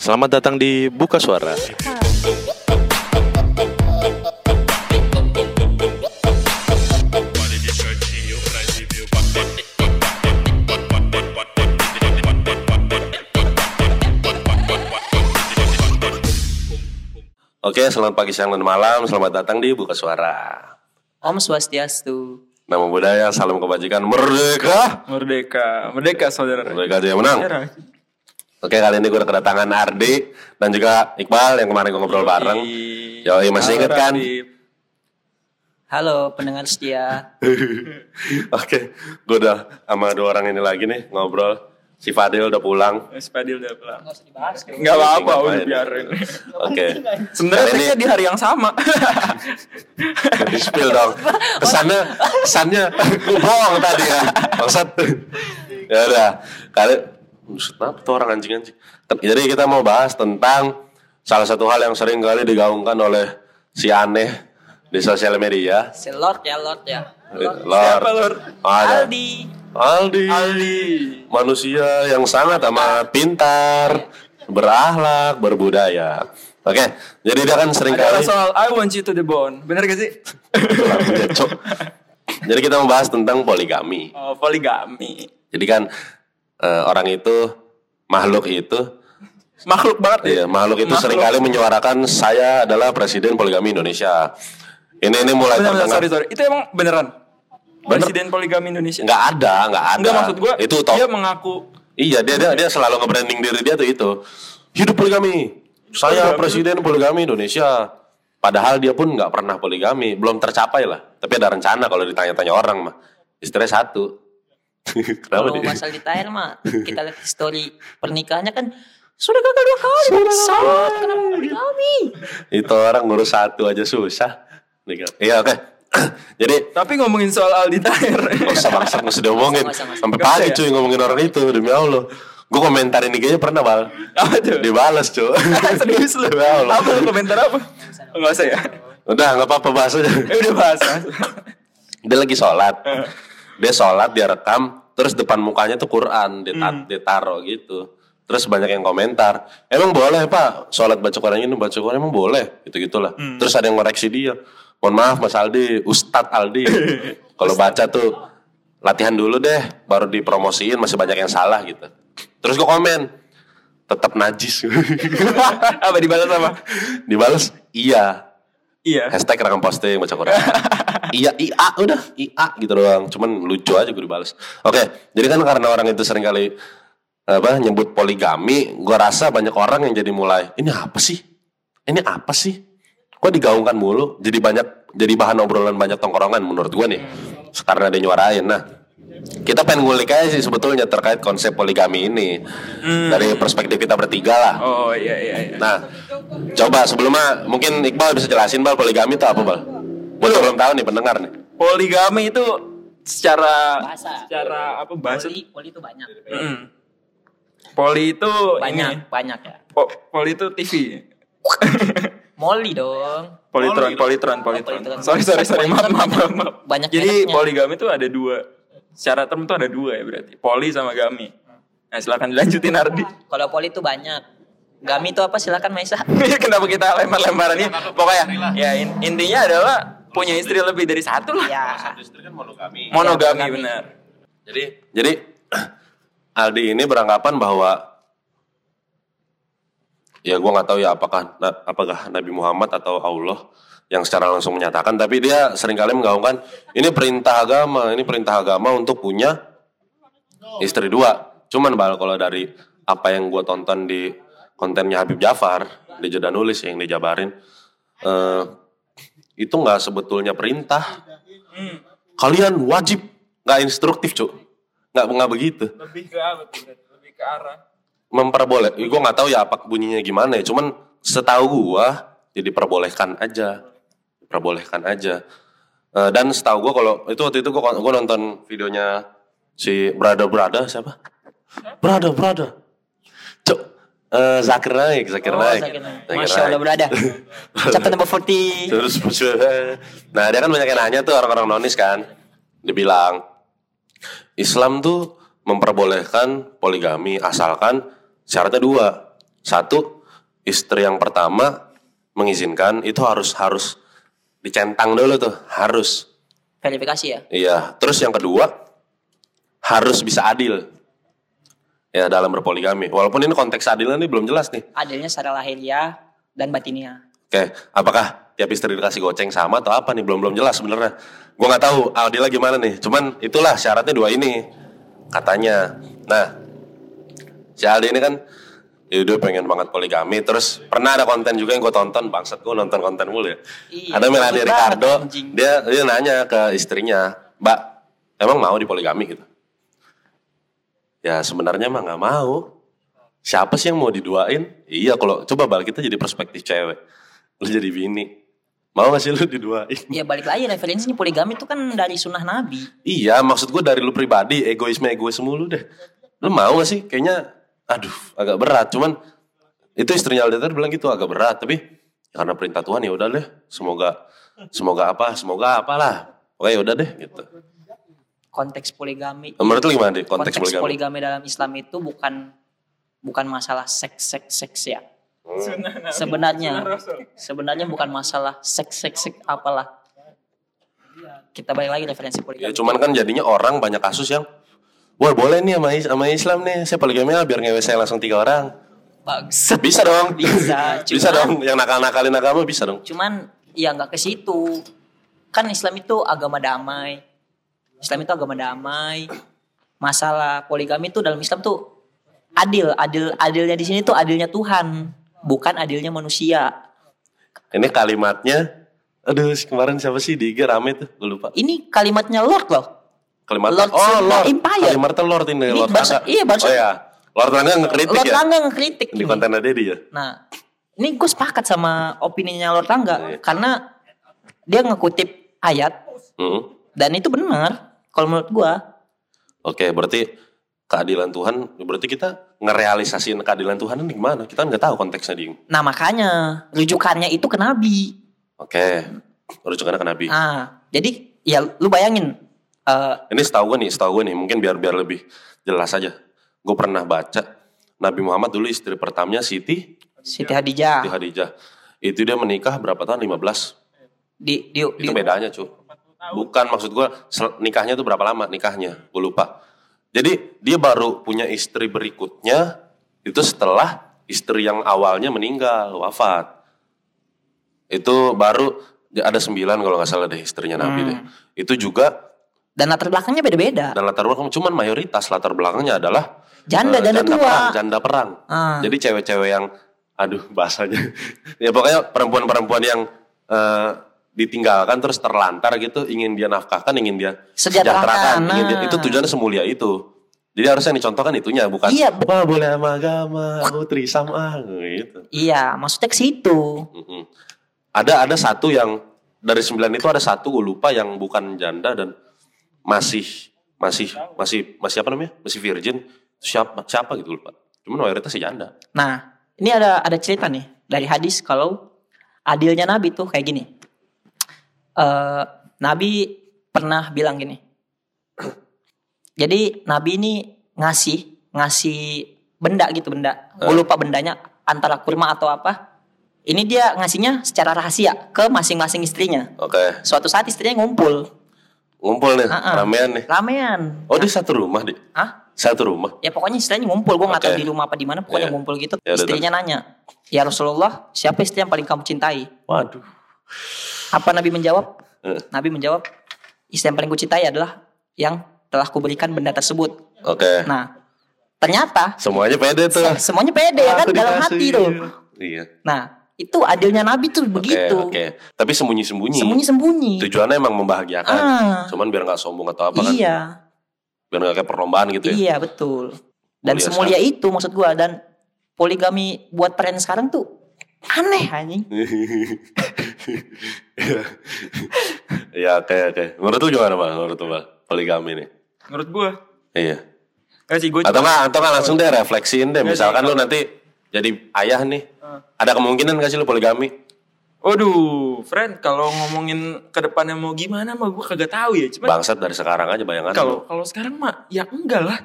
Selamat datang di Buka Suara. Oke, selamat pagi, siang, dan malam. Selamat datang di Buka Suara. Om Swastiastu. Nama budaya, salam kebajikan, merdeka. Merdeka, merdeka saudara. Merdeka aja yang menang. Saudara. Oke, kali ini gue udah kedatangan Ardi dan juga Iqbal yang kemarin gue ngobrol bareng. Yoi, masih inget kan? Halo pendengar setia. Oke, gue udah sama dua orang ini lagi nih ngobrol. Si Fadil udah pulang. Mas Padil udah pulang. Gak usah dibahas. Enggak apa-apa, udah biarin. Oke. Sebenarnya ini di hari yang sama. di spill dong. Kesannya, kesannya gue bohong tadi ya. Bangsat. ya udah. Kali, Buset, apa tuh orang anjing-anjing. Jadi kita mau bahas tentang salah satu hal yang sering kali digaungkan oleh si aneh di sosial media. Si Lord ya Lord ya. Lord. Lord. Siapa, Lord? Ada. Aldi. Aldi. Ali. Manusia yang sangat amat pintar, berakhlak, berbudaya. Oke, jadi dia kan sering Adalah kali soal I want you to the bone. Bener gak sih? Jadi kita membahas tentang poligami. Oh, poligami. Jadi kan eh, orang itu makhluk itu Makhluk banget ya. iya, makhluk itu Makhluk. sering kali menyuarakan saya adalah presiden poligami Indonesia. Ini ini mulai Bener, terdengar sorry, sorry. Itu emang beneran? Bener. Presiden poligami Indonesia? nggak ada, nggak ada. Enggak maksud gua, itu top. dia mengaku Iya, dia dia dia selalu nge-branding diri dia tuh itu. Hidup poligami. Saya presiden poligami Indonesia. Padahal dia pun nggak pernah poligami, belum tercapai lah. Tapi ada rencana kalau ditanya-tanya orang mah. Istrinya satu. Kenapa Kalau masalah detail mah kita lihat story pernikahannya kan sudah gagal dua kali bangsat. Kenapa poligami? Itu orang ngurus satu aja susah. Iya oke. Jadi Tapi ngomongin soal Aldi Tahir Gak usah bangsat gak usah diomongin Masa, masa, masa. Sampai pagi ya? cuy ngomongin orang itu Demi Allah Gue komentarin IG-nya pernah bal Apa tuh? Dibales cuy Serius lu? Demi Allah Apa lu komentar apa? Enggak usah ya? Udah gak apa-apa bahas aja Eh udah bahas. Dia lagi sholat Dia sholat dia rekam Terus depan mukanya tuh Quran Ditat Ditaro gitu. Terus banyak yang komentar Emang boleh pak Sholat baca Quran ini baca Quran emang boleh? Gitu-gitulah. Terus ada yang ngoreksi dia Mohon maaf Mas Aldi Ustadz Aldi. Kalau baca tuh Latihan dulu deh Baru dipromosiin Masih banyak yang salah gitu. Terus gue komen Tetap najis. Apa dibalas apa? Dibales Iya. Iya. Hashtag rekam posting baca Quran. iya, iya, udah, iya gitu doang. Cuman lucu aja gue dibales. Oke, jadi kan karena orang itu sering kali apa nyebut poligami, gue rasa banyak orang yang jadi mulai, ini apa sih? Ini apa sih? Kok digaungkan mulu? Jadi banyak, jadi bahan obrolan banyak tongkrongan menurut gue nih. Karena dia nyuarain. Nah, kita pengen ngulik aja sih sebetulnya terkait konsep poligami ini dari perspektif kita bertiga lah. Oh iya iya iya Nah, coba sebelumnya mungkin Iqbal bisa jelasin bal poligami itu apa bal? Yang belum tahu nih pendengar nih. Poligami itu secara Bahasa. secara apa bahasa? Poli, poli itu banyak. Mm. Poli itu Banyak, ini. banyak ya. Po- poli itu TV. Moli dong. Politron, politron, politron. politron. Sorry, sorry, sorry. Maaf, maaf, maaf. maaf. Banyak Jadi mereknya. poligami itu ada dua. Secara term itu ada dua ya berarti. Poli sama gami. Nah, silakan dilanjutin Ardi. Kalau poli itu banyak. Gami itu apa silakan Maisa. Kenapa kita lempar-lemparan ini? Pokoknya ya in- intinya adalah punya istri lebih dari satu lah. Ya. istri kan monogami. Monogami monogami. benar. Jadi, jadi Aldi ini beranggapan bahwa ya gue nggak tahu ya apakah apakah Nabi Muhammad atau Allah yang secara langsung menyatakan, tapi dia sering kali menggaungkan ini perintah agama, ini perintah agama untuk punya istri dua. Cuman bal kalau dari apa yang gue tonton di kontennya Habib Jafar di Jeda Nulis yang dijabarin, eh, itu nggak sebetulnya perintah. Kalian wajib nggak instruktif cuk, nggak nggak begitu. Lebih ke apa? Lebih ke arah. Memperboleh, gue nggak tahu ya apa bunyinya gimana ya. Cuman setahu gua jadi perbolehkan aja, perbolehkan aja. Eh, dan setahu gua kalau itu waktu itu gua, gua nonton videonya si brother brother siapa? Brother brother. Cuk, eh, Zakir Naik, Zakir Oh, Naik. Zakir Naik. Zakir Masya Allah berada. Chapter number 40. Terus nah dia kan banyak yang nanya tuh orang-orang nonis kan. Dia bilang Islam tuh memperbolehkan poligami asalkan syaratnya dua. Satu, istri yang pertama mengizinkan itu harus harus dicentang dulu tuh, harus. Verifikasi ya. Iya. Terus yang kedua harus bisa adil. Ya dalam berpoligami. Walaupun ini konteks adilnya ini belum jelas nih. Adilnya secara lahiriah dan batinnya. Oke, apakah tiap istri dikasih goceng sama atau apa nih? Belum belum jelas sebenarnya. Gua nggak tahu adilnya gimana nih. Cuman itulah syaratnya dua ini katanya. Nah, si Aldi ini kan ya udah pengen banget poligami terus pernah ada konten juga yang gue tonton bangsat gue nonton konten mulu ya Iya, ada Melania Ricardo dia dia nanya ke istrinya mbak emang mau dipoligami gitu ya sebenarnya mah nggak mau siapa sih yang mau diduain iya kalau coba balik kita jadi perspektif cewek lu jadi bini mau gak sih lu diduain Ya balik lagi referensinya poligami itu kan dari sunnah Nabi. Iya, maksud gue dari lu pribadi, egoisme egois mulu deh. Lu mau gak sih? Kayaknya, aduh, agak berat. Cuman itu istrinya Aldetar bilang gitu agak berat, tapi karena perintah Tuhan ya udah deh. Semoga, semoga apa? Semoga apalah. Oke, ya udah deh gitu. Konteks poligami. Menurut lu gimana deh konteks, Konteks poligami? poligami dalam Islam itu bukan bukan masalah seks seks seks ya. Sebenarnya sebenarnya bukan masalah seks seks seks apalah. Kita balik lagi referensi Ya poligami. cuman kan jadinya orang banyak kasus yang, wah boleh nih sama, is- sama Islam nih, saya poligami lah biar ngewe saya langsung tiga orang. Bagus. Bisa dong. Bisa, Bisa cuman- dong. Yang nakal-nakalin agama bisa dong. Cuman ya nggak ke situ. Kan Islam itu agama damai. Islam itu agama damai. Masalah poligami itu dalam Islam tuh adil, adil, adilnya di sini tuh adilnya Tuhan, bukan adilnya manusia. Ini kalimatnya, aduh kemarin siapa sih di IG rame tuh, gue lupa. Ini kalimatnya Lord loh. Kalimat Lord oh Lord Empire. Kalimatnya Lord ini, Ini Lord bahasa- iya, bahasa- Oh ya, Lord Tangga ngekritik Lord ya Tangga ngekritik di ini. kontennya Dedi ya. Nah, ini gue sepakat sama opininya Lord Tangga Iya. karena dia ngekutip ayat Hmm. dan itu benar kalau menurut gua. Oke, berarti keadilan Tuhan, berarti kita ngerealisasiin keadilan Tuhan ini gimana? Kita nggak tahu konteksnya di. Nah, makanya rujukannya itu ke nabi. Oke, rujukannya ke Nabi. Ah, jadi ya lu bayangin eh, Ini setahu gue nih, setahu gue nih, mungkin biar biar lebih jelas aja. Gue pernah baca Nabi Muhammad dulu istri pertamanya Siti, Siti Hadijah Siti Khadijah. Itu dia menikah berapa tahun? 15. di di, di Itu bedanya cu. Bukan maksud gue nikahnya tuh berapa lama nikahnya, gue lupa. Jadi dia baru punya istri berikutnya itu setelah istri yang awalnya meninggal wafat. Itu baru ada sembilan kalau nggak salah deh istrinya Nabi deh. Itu juga dan latar belakangnya beda-beda. dan latar belakang cuman mayoritas latar belakangnya adalah Janda, eh, janda tua. perang, janda perang. Ah. Jadi cewek-cewek yang aduh bahasanya ya pokoknya perempuan-perempuan yang eh, ditinggalkan terus terlantar gitu ingin dia nafkahkan ingin dia Sejahterakan, ingin dia, nah. itu tujuannya semulia itu jadi harusnya dicontohkan itunya bukan Iya. wah boleh sama agama putri sama gitu Iya, maksudnya ke situ. Mm-mm. ada ada satu yang dari sembilan itu ada satu gue lupa yang bukan janda dan masih masih masih masih apa namanya masih virgin siapa siapa gitu lupa cuman mayoritas sih janda Nah, ini ada ada cerita nih dari hadis kalau adilnya Nabi tuh kayak gini. Eh, Nabi pernah bilang gini. Jadi Nabi ini ngasih ngasih benda gitu benda. Gue lupa bendanya antara kurma atau apa. Ini dia ngasihnya secara rahasia ke masing-masing istrinya. oke Suatu saat istrinya ngumpul, ngumpul nih Ah-ah. ramean nih ramean. oh dia satu rumah deh Hah? satu rumah Ya pokoknya istilahnya ngumpul, gue nggak tahu di rumah apa di mana, pokoknya Iya. ngumpul gitu. Ya Istrinya nanya, ya Rasulullah, siapa istri yang paling kamu cintai? waduh Apa Nabi menjawab? Eh. Nabi menjawab, istri yang paling kucintai adalah yang telah kuberikan benda tersebut. oke Nah, ternyata semuanya pede tuh se- semuanya pede ya kan Aku dalam dikasih. hati tuh. iya Nah, itu adilnya Nabi tuh oke begitu. oke tapi sembunyi sembunyi Sembunyi-sembunyi. tujuannya emang membahagiakan Ah. cuman biar nggak sombong atau apa kan Iya, biar nggak kayak perlombaan gitu ya iya betul. Dan Mulia semulia itu maksud gua dan poligami buat tren sekarang tuh aneh anjing. Iya oke oke. Menurut lu gimana bang? Menurut lu bang? Poligami nih. Menurut gua. Iya. Enggak sih gua Atau nggak atau nggak langsung deh refleksiin deh. Sih, Misalkan lu nanti jadi ayah nih. Ada kemungkinan gak sih lu poligami? Waduh, friend, kalau ngomongin ke depannya mau gimana mah gua kagak tahu ya. Cuman Bangsat dari sekarang aja bayangan kalau lu. kalau sekarang mah ya enggak lah.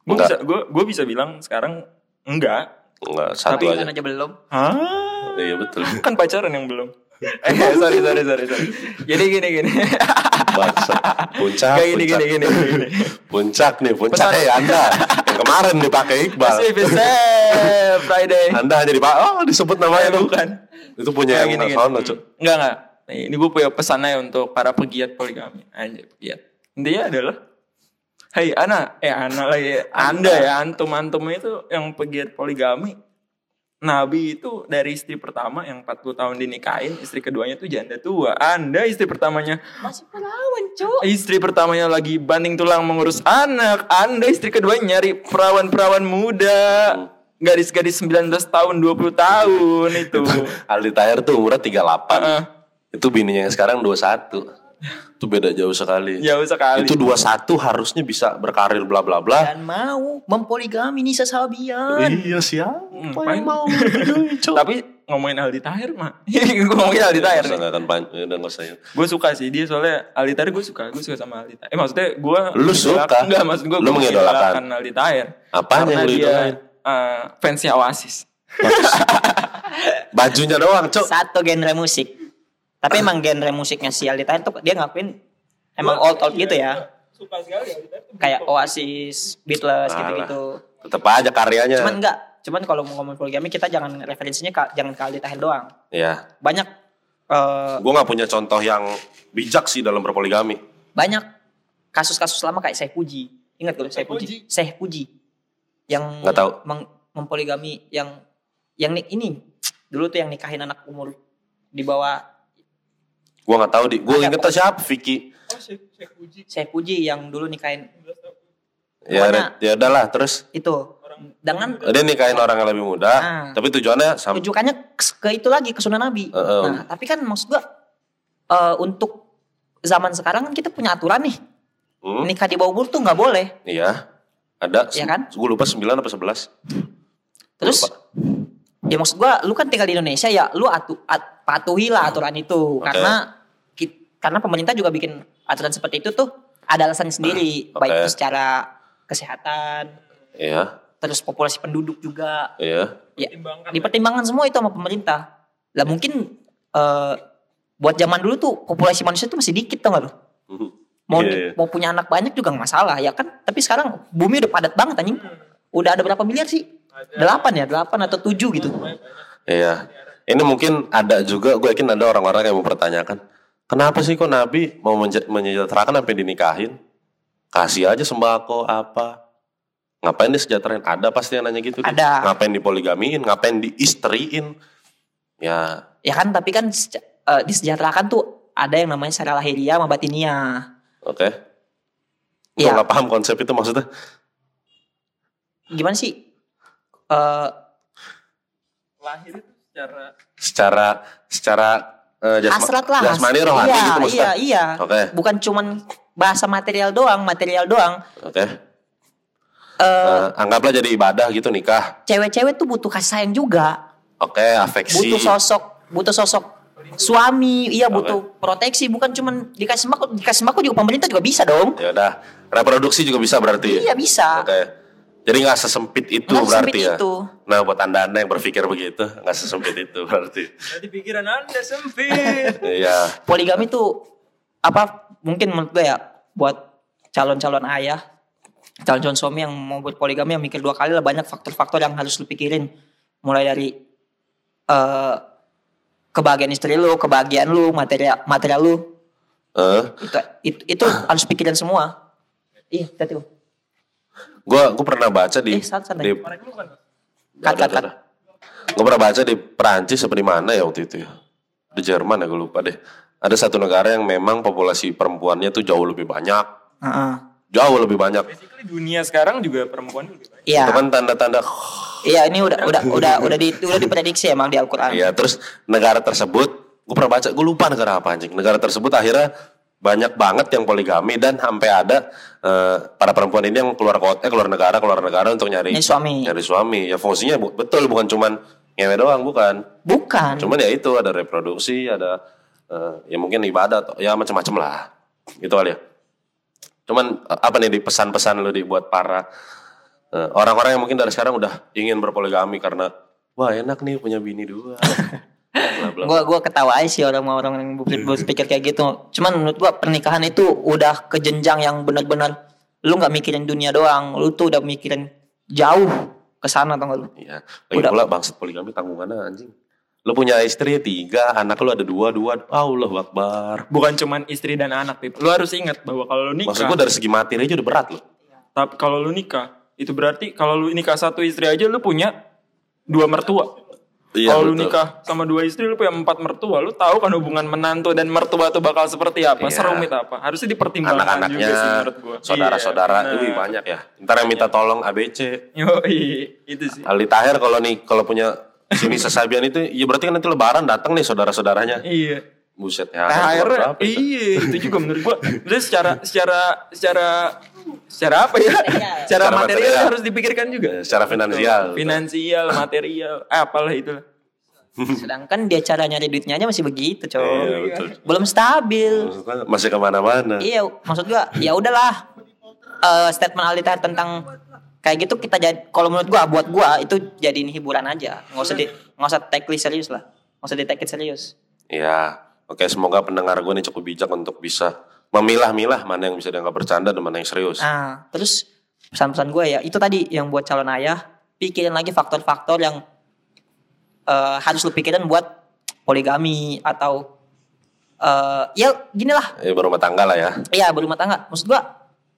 Gue Enggak. bisa gua gua bisa bilang sekarang enggak Enggak, satu Tapi aja. kan aja belum. Hah? Iya betul. Kan pacaran yang belum. Eh, sorry, sorry, sorry, sorry. Jadi gini, gini. Bangsa. Puncak, Kayak gini, puncak. gini, gini, gini. Puncak nih, puncak Pesan- eh Anda. Yang kemarin dipakai Iqbal. Masih bisa Friday. Anda hanya dipakai, oh disebut namanya Eh, dong. bukan. Itu punya Kayak yang gini, gini. Cuk. Enggak, enggak. Nih, ini gue punya pesannya untuk para pegiat poligami. Anjir, pegiat. Intinya adalah Hai Ana, eh Ana lagi, Anda ya, antum antum itu yang pegiat poligami. Nabi itu dari istri pertama yang 40 tahun dinikahin, istri keduanya tuh janda tua. Anda istri pertamanya, Masih perawan, Cuk. istri pertamanya lagi banding tulang mengurus anak. Anda istri keduanya nyari perawan-perawan muda. Gadis-gadis 19 tahun, 20 tahun itu. Aldi Tahir tuh umurnya 38. Heeh. Itu bininya yang sekarang 21. Itu beda jauh sekali. Jauh sekali. Itu 21 harusnya bisa berkarir bla bla bla. Dan mau mempoligami Nisa Sabian. Iya siapa ngapain? yang mau? Tapi ngomongin Aldi Tahir mah. Gue ngomongin Aldi Tahir. Pan- udah nggak usah. Gue suka sih dia soalnya Aldi Tahir gue suka. Gue suka sama Aldi Tahir. Eh maksudnya gue Lu suka? Enggak maksud gue Lu mengidolakan? Aldi Tahir. Karena yang lu dia idolain? eh, fansnya Oasis. Bajunya doang, Cuk. Satu genre musik. Tapi emang genre musiknya si Aldi Tahir tuh dia ngakuin emang old old gitu ya. Suka sekali Aldi Tahir. Kayak Oasis, Beatles Alah. gitu-gitu. Tetep aja karyanya. Cuman enggak, cuman kalau mau ngomong poligami kita jangan referensinya ka- jangan ke Aldi Tahir doang. Ya. Banyak eh, Gue nggak punya contoh yang bijak sih dalam berpoligami. banyak kasus-kasus lama kayak Syekh Puji. Ingat gak lu Syekh Puji? Syekh Puji. Yang Nggak tahu. meng- mempoligami yang yang nik ini dulu tuh yang nikahin anak umur di bawah Gue nggak tahu di. Gue Ada inget tuh siapa Vicky. Oh, Syekh Puji. Syekh Puji yang dulu nikahin Ya, Pokoknya- ya udahlah. Terus itu dengan dia nikahin orang yang lebih muda. Ah. Tapi tujuannya sama. tujuannya ke- itu lagi ke sunnah Nabi. Heeh. Nah, tapi kan maksud gua eh, untuk zaman sekarang kan kita punya aturan nih. Hmm, Nikah di bawah umur tuh nggak boleh. iya. Ada. Iya kan? Gue lupa 9 apa 11. Terus Lupa. Ya maksud gua lu kan tinggal di Indonesia ya lu atu, at- patuhilah aturan itu Oke. karena ki- karena pemerintah juga bikin aturan seperti itu tuh ada alasan sendiri Oke. baik itu secara kesehatan Iya. terus populasi penduduk juga Iya. ya dipertimbangkan semua itu sama pemerintah lah mungkin eh, buat zaman dulu tuh populasi manusia tuh masih dikit tau gak lu Mhm. mau ni- iya. mau punya anak banyak juga gak masalah ya kan tapi sekarang bumi udah padat banget anjing udah ada berapa miliar sih delapan ya delapan atau tujuh gitu Iya. Ini mungkin ada juga, gue yakin ada orang-orang yang mempertanyakan, kenapa sih kok Nabi mau menyejahterakan sampai dinikahin? Kasih aja sembako apa? Ngapain disejahterain? Ada pasti yang nanya gitu. Di. Ada. Ngapain dipoligamiin? Ngapain diistriin? Ya, ya kan tapi kan seja- eh, disejahterakan tuh ada yang namanya secara lahiriah sama batiniah oke. Gue Iya. nggak paham konsep itu maksudnya. gimana sih Eh Lahir itu secara Secara, secara eh, jasma- hasrat lah jasmani rohani iya, gitu maksudnya. iya iya Oke. bukan cuman bahasa material doang material doang Oke. eh Eh, anggaplah jadi ibadah gitu nikah. cewek-cewek tuh butuh kasih sayang juga Oke, afeksi. butuh sosok butuh sosok suami iya butuh proteksi bukan cuman dikasih sembako dikasih sembako juga pemerintah juga bisa dong Ya udah, reproduksi juga bisa berarti. iya bisa Oke. Jadi nggak sesempit itu Nggak berarti sesempit ya. itu. Nah buat anda anda yang berpikir begitu nggak sesempit itu berarti. Jadi pikiran anda sempit. Iya. poligami tuh apa mungkin menurut gue ya buat calon-calon ayah calon-calon suami yang mau berpoligami yang mikir dua kali lah banyak faktor-faktor yang harus lu pikirin mulai dari eh kebahagiaan istri lu kebahagiaan lu material material lu Eh, itu itu, itu harus pikirin semua iya tadi gue gue pernah baca di Eh, di. Gue pernah baca di Perancis apa di mana ya waktu itu ya. Di Jerman ya gue lupa deh. Ada satu negara yang memang populasi perempuannya tuh jauh lebih banyak. Heeh. Jauh lebih banyak. Basically dunia sekarang juga perempuan lebih banyak. iya Itu kan tanda-tanda iya ini udah udah udah udah di udah diprediksi emang di Al-Qur'an Iya, terus negara tersebut, gue pernah baca, gue lupa negara apa anjing. Negara tersebut akhirnya banyak banget yang poligami dan sampai ada eh, para perempuan ini yang keluar kota, eh, keluar negara, keluar negara untuk nyari Nyari suami. Nyari suami. Ya fungsinya bu- betul bukan cuman ngewe doang, bukan. bukan Cuman ya itu ada reproduksi, ada eh, ya mungkin ibadah, atau- ya macam-macam lah. Gitu kali ya. Cuman eh, apa nih di pesan-pesan lu di buat para Eh, orang-orang yang mungkin dari sekarang udah ingin berpoligami karena wah enak nih punya bini dua. Gua gua ketawa aja sih orang-orang yang berpikir, berpikir kayak gitu. Cuman menurut gua pernikahan itu udah ke jenjang yang benar-benar lu nggak mikirin dunia doang, lu tuh udah mikirin jauh ke sana tau gak lu? Iya. Lagi Udah. pula bangsat poligami tanggungannya anjing. Lu punya istri tiga, anak lu ada dua, dua. Allah Akbar. Bukan cuman istri dan anak, Pip. Lu harus ingat bahwa kalau lu nikah, Maksud gua dari segi materi aja udah berat loh. tapi kalau lu nikah, itu berarti kalau lu nikah satu istri aja lu punya dua mertua. Iya, kalau lu nikah sama dua istri lu punya empat mertua, lu tahu kan hubungan menantu dan mertua tuh bakal seperti apa, Iya. serumit apa. Harusnya dipertimbangkan anak-anaknya, juga sih menurut gua. saudara-saudara, Iya, itu banyak ya. Ntar yang minta tolong ABC. Yoi, itu sih. Ali Tahir kalau nih kalau punya sini sesabian itu, ya berarti kan nanti lebaran datang nih saudara-saudaranya. Iya. Buset ya. THR iya itu juga menurut gua. Maksudnya secara secara secara secara apa ya? secara Secara material, material. harus dipikirkan juga. Ya, secara finansial. Finansial, material, eh, apalah itu. Sedangkan dia cara nyari duitnya aja masih begitu, coy. Iya, betul. Belum stabil. Maksudnya Masih ke mana-mana. Iya, maksud gua ya udahlah. Eh, statement Aldi Taher tentang kayak gitu kita jadi kalau menurut gua buat gua itu jadiin hiburan aja. nggak usah di nggak usah take it serius lah. nggak usah di take it serius. Iya. Oke, semoga pendengar gue nih cukup bijak untuk bisa memilah-milah mana yang bisa dianggap bercanda dan mana yang serius. Nah, terus pesan-pesan gue ya itu tadi yang buat calon ayah pikirin lagi faktor-faktor yang eh, harus lu pikirin buat poligami atau eh ya gini lah Eh, berumah tangga lah ya. Iya berumah tangga. Maksud gua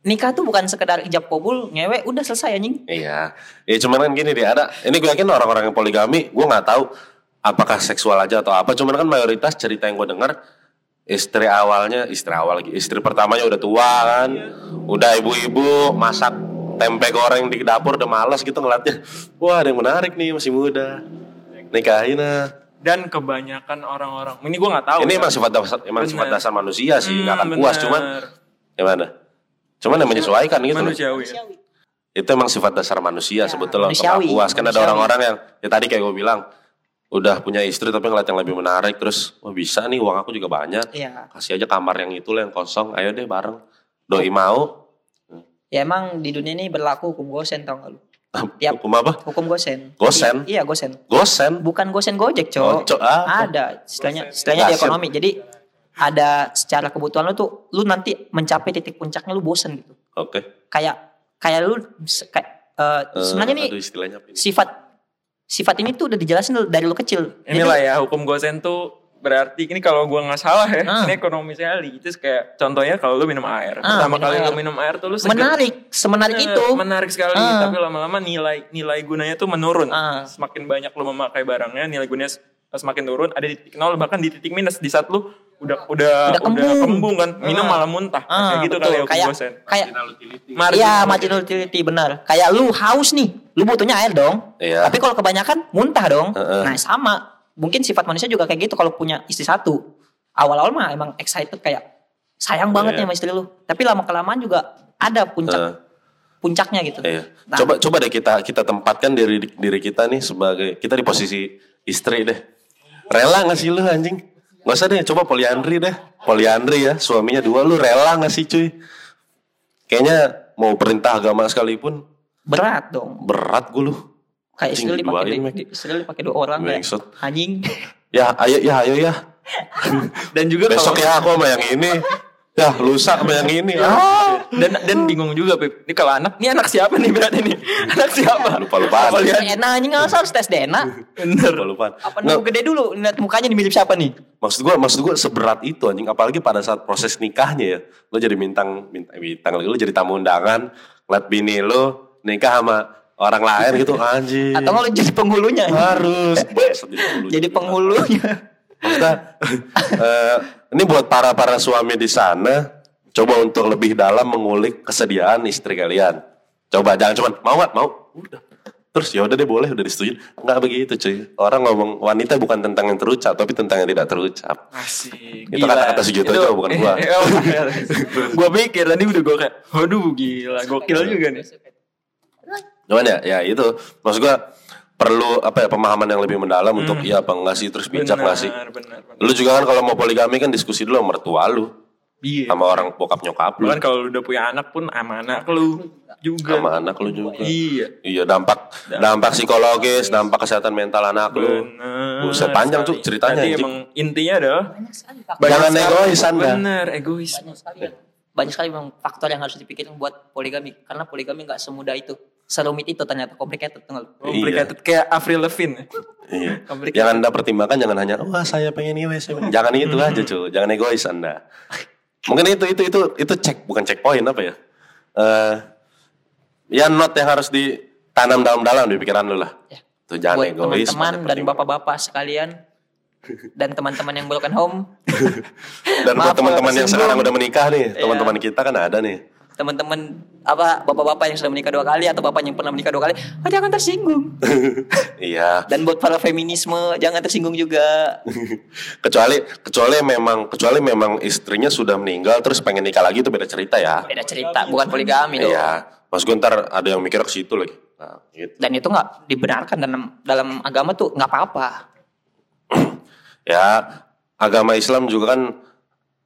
nikah tuh bukan sekedar ijab kabul ngewe udah selesai anjing. Iya. Ya cuman kan gini deh ada. Ini gue yakin orang-orang yang poligami, gue nggak tahu apakah seksual aja atau apa. Cuman kan mayoritas cerita yang gue dengar istri awalnya, istri awal lagi, istri pertamanya udah tua kan, udah ibu-ibu masak tempe goreng di dapur udah malas gitu ngeliatnya. Wah ada yang menarik nih masih muda. Nikahin ah. Dan kebanyakan orang-orang, ini gua nggak tahu. Ini ya. emang sifat dasar, emang sifat Bener. dasar manusia sih, nggak akan Hmm, puas. bener. Cuman gimana? Cuman yang menyesuaikan gitu. loh. manusiawi. ya. Itu emang sifat dasar manusia sebetulnya untuk manusiawi, nggak puas. Kan ada orang-orang yang ya tadi kayak gue bilang udah punya istri tapi ngeliat yang lebih menarik terus wah bisa nih uang aku juga banyak. Iya. Kasih aja kamar yang itu lah yang kosong. Ayo deh bareng. Doi mau. Ya emang di dunia ini berlaku hukum gosen tau gak lu? Tiap- Hukum apa? Hukum gosen. Gosen? Iya gosen. Gosen. Bukan gosen gojek Oh, cok. cok, apa? Ada istilahnya istilahnya di Gasir. ekonomi. Jadi ada secara kebutuhan lu tuh lu nanti mencapai titik puncaknya lu bosen gitu. Oke. Kayak kayak lu se- kayak eh, Eh, sebenarnya nih aduh, istilahnya apa ini? sifat sifat ini tuh udah dijelasin dari lu kecil. Jadi- Inilah ya hukum gosen tuh berarti ini kalau gua nggak salah ya, Ah. ini ekonomi sekali. Itu kayak contohnya kalau lu minum air. Ah, Pertama minum kali air. lu minum air tuh lu seger. menarik, semenarik Eh, itu. menarik sekali Ah. tapi lama-lama nilai nilai gunanya tuh menurun Ah. semakin banyak lu memakai barangnya nilai gunanya semakin turun ada di titik nol bahkan di titik minus di saat lu udah udah Udah kembung. kan minum Ah. malah muntah Ah, kayak gitu betul. kali ya kayak kayak. Iya, marginal utility benar. Kayak lu haus nih, lu butuhnya air dong. Iya. Tapi kalau kebanyakan muntah dong. Heeh. Nah, sama. Mungkin sifat manusia juga kayak gitu kalau punya istri satu. Awal-awal mah emang excited kayak sayang banget Iya. nih sama istri lu. Tapi lama kelamaan juga ada puncak Eh. puncaknya gitu. Iya. Nah. Coba coba deh kita kita tempatkan diri diri kita nih sebagai kita di posisi istri deh. Rela gak sih lu anjing? Gak usah deh, coba poliandri deh. Poliandri ya, suaminya dua lu rela gak sih cuy? Kayaknya mau perintah agama sekalipun Berat dong. berat gue lu. Kayak istri lu dipakai dua orang kayak Bangsat. anjing. Ya ayo ya ayo ya. dan juga Besok kalau ya aku sama yang ini. Ya lusa yang ini. Ah. dan dan bingung juga Pip ini kalau anak ini anak siapa nih berarti nih anak siapa Lupa-lupaan. Apa lihat DNA anjing nggak usah harus tes DNA. bener Lupa-lupaan. Apa Nggak, nunggu gede dulu lihat mukanya mirip siapa nih? maksud gua maksud gua seberat itu anjing apalagi pada saat proses nikahnya ya lo jadi bintang bintang bintang lagi lo jadi tamu undangan ngeliat bini lo nikah sama orang lain gitu anjing Atau lu jadi penghulunya? harus jadi penghulunya. Maksudnya, eh, ini buat para para suami di sana coba untuk lebih dalam mengulik kesediaan istri kalian. Coba jangan cuma mau nggak? Mau. Udah. Terus ya udah deh boleh udah disetujui. Nggak begitu cuy. Orang ngomong wanita bukan tentang yang terucap tapi tentang yang tidak terucap. Asik. Itu kata-kata Juto aja, bukan gua. gua pikir tadi udah gua kayak, waduh gila, gokil juga nih. Cuman ya, ya itu. Maksud gua perlu apa ya pemahaman yang lebih mendalam untuk iya apa enggak sih terus bijak nggak sih Benar, benar, benar. lu juga kan kalau mau poligami kan diskusi dulu sama mertua lu Iya. sama orang bokap nyokap lu Bahkan kalau lu udah punya anak pun sama anak lu juga. sama anak lu juga Iya. iya dampak dampak psikologis dampak kesehatan mental anak lu Bener. Buset, panjang, Cuk, ceritanya, Jadi Cik. emang intinya adalah banyak sekali faktor. banyak Jangan sekali- egois, Anda. Bener, egois. banyak sekali banyak sekali memang faktor yang harus dipikirin buat poligami karena poligami nggak semudah itu serumit itu ternyata complicated tuh nggak? Complicated kayak Avril Lavigne. Iya. Yang anda pertimbangkan jangan hanya wah saya pengen ini, saya pengen-" jangan itu aja cuy, jangan egois anda. Mungkin itu itu itu itu cek bukan checkpoint apa ya? Eh ya not yang harus ditanam dalam-dalam di pikiran lu lah. Ya. Tuh jangan buat egois. teman-teman dan bapak-bapak sekalian dan teman-teman yang broken home Dan buat teman-teman yang sekarang udah menikah nih, Iya. teman-teman kita kan ada nih. Teman-teman apa bapak-bapak yang sudah menikah dua kali atau bapak yang pernah menikah dua kali oh, jangan tersinggung Iya. dan buat para feminisme jangan tersinggung juga kecuali kecuali memang kecuali memang istrinya sudah meninggal terus pengen nikah lagi itu beda cerita ya. beda cerita bukan poligami loh Iya. Mas gue ntar ada yang mikir ke situ lagi. Nah, gitu. dan itu nggak dibenarkan dalam dalam agama tuh nggak apa-apa Ya, agama Islam juga kan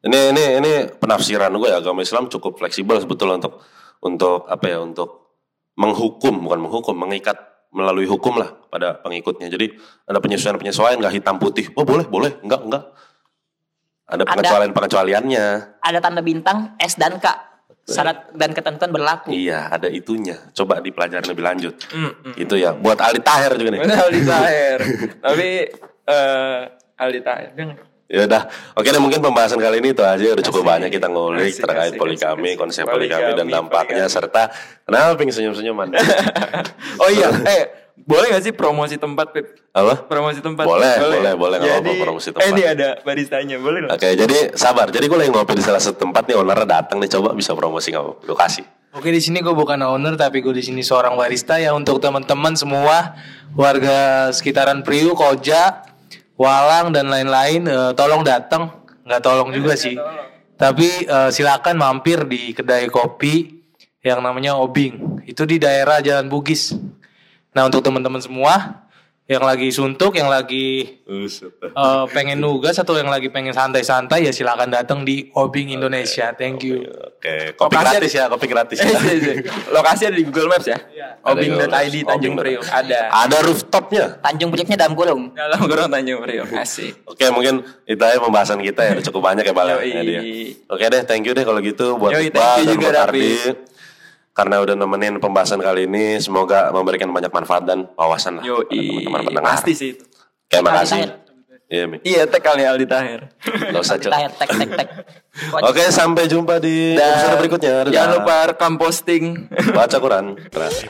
ini ini ini penafsiran gue ya agama Islam cukup fleksibel sebetulnya untuk untuk apa ya untuk menghukum bukan menghukum mengikat melalui hukum lah pada pengikutnya. Jadi ada penyesuaian penyesuaian nggak hitam putih. Oh boleh boleh enggak enggak. Ada pengecualian pengecualiannya. ada tanda bintang S dan K syarat dan ketentuan berlaku Iya ada itunya. Coba dipelajari lebih lanjut. Hmm, hmm. Itu ya buat ahli tahir juga nih. Bener Aldi Tahir. Tapi eh Aldi Tahir. Ya udah, oke deh mungkin pembahasan kali ini itu aja udah cukup Asik. banyak kita ngulik Asik, terkait asik, poligami, asik, konsep poligami dan dampaknya poligami. serta kenapa pengen senyum-senyuman? oh iya, eh boleh gak sih promosi tempat Pip? Apa? Promosi tempat. Boleh, boleh, boleh, nggak Jadi, apa-apa promosi tempat. Eh ini ada baristanya, boleh nggak? Oke, jadi sabar. Jadi gue lagi ngopi di salah satu tempat nih, ownernya datang nih, coba bisa promosi nggak? Gue kasih. Oke di sini gue bukan owner tapi gue di sini seorang barista ya untuk teman-teman semua warga sekitaran Priu, Koja, Walang dan lain-lain eh, tolong datang nggak tolong juga sih. tapi eh, silakan mampir di kedai kopi yang namanya Obing. Itu di daerah Jalan Bugis. Nah untuk teman-teman semua yang lagi suntuk, yang lagi eh, pengen nugas atau yang lagi pengen santai-santai ya silakan datang di Obing Indonesia. Thank you. Oke, kopi Lokasi gratis ya, kopi gratis ya. iya, iya. Lokasi ada di Google Maps ya? Obing.id Obing. Tanjung Priok ada. Ada rooftopnya. Tanjung Prioknya dalam kurung Dalam kurung Tanjung Priok. Asik. Oke, mungkin itu aja pembahasan kita ya, cukup banyak ya Bal. ya, dia. Oke deh, thank you deh kalau gitu buat Yoi, Iqbal thank you dan juga, buat Dapi. Ardi. Karena udah nemenin pembahasan kali ini, semoga memberikan banyak manfaat dan wawasan lah Yo, teman-teman pendengar. pasti sih itu. Oke, Aldi makasih. Iya, Mi. Iya, tag kali Aldi Tahir. Usah, Cok. Tahir tek tek tek Oke, sampai jumpa di episode berikutnya. Jangan lupa rekam posting. baca Quran. Terus.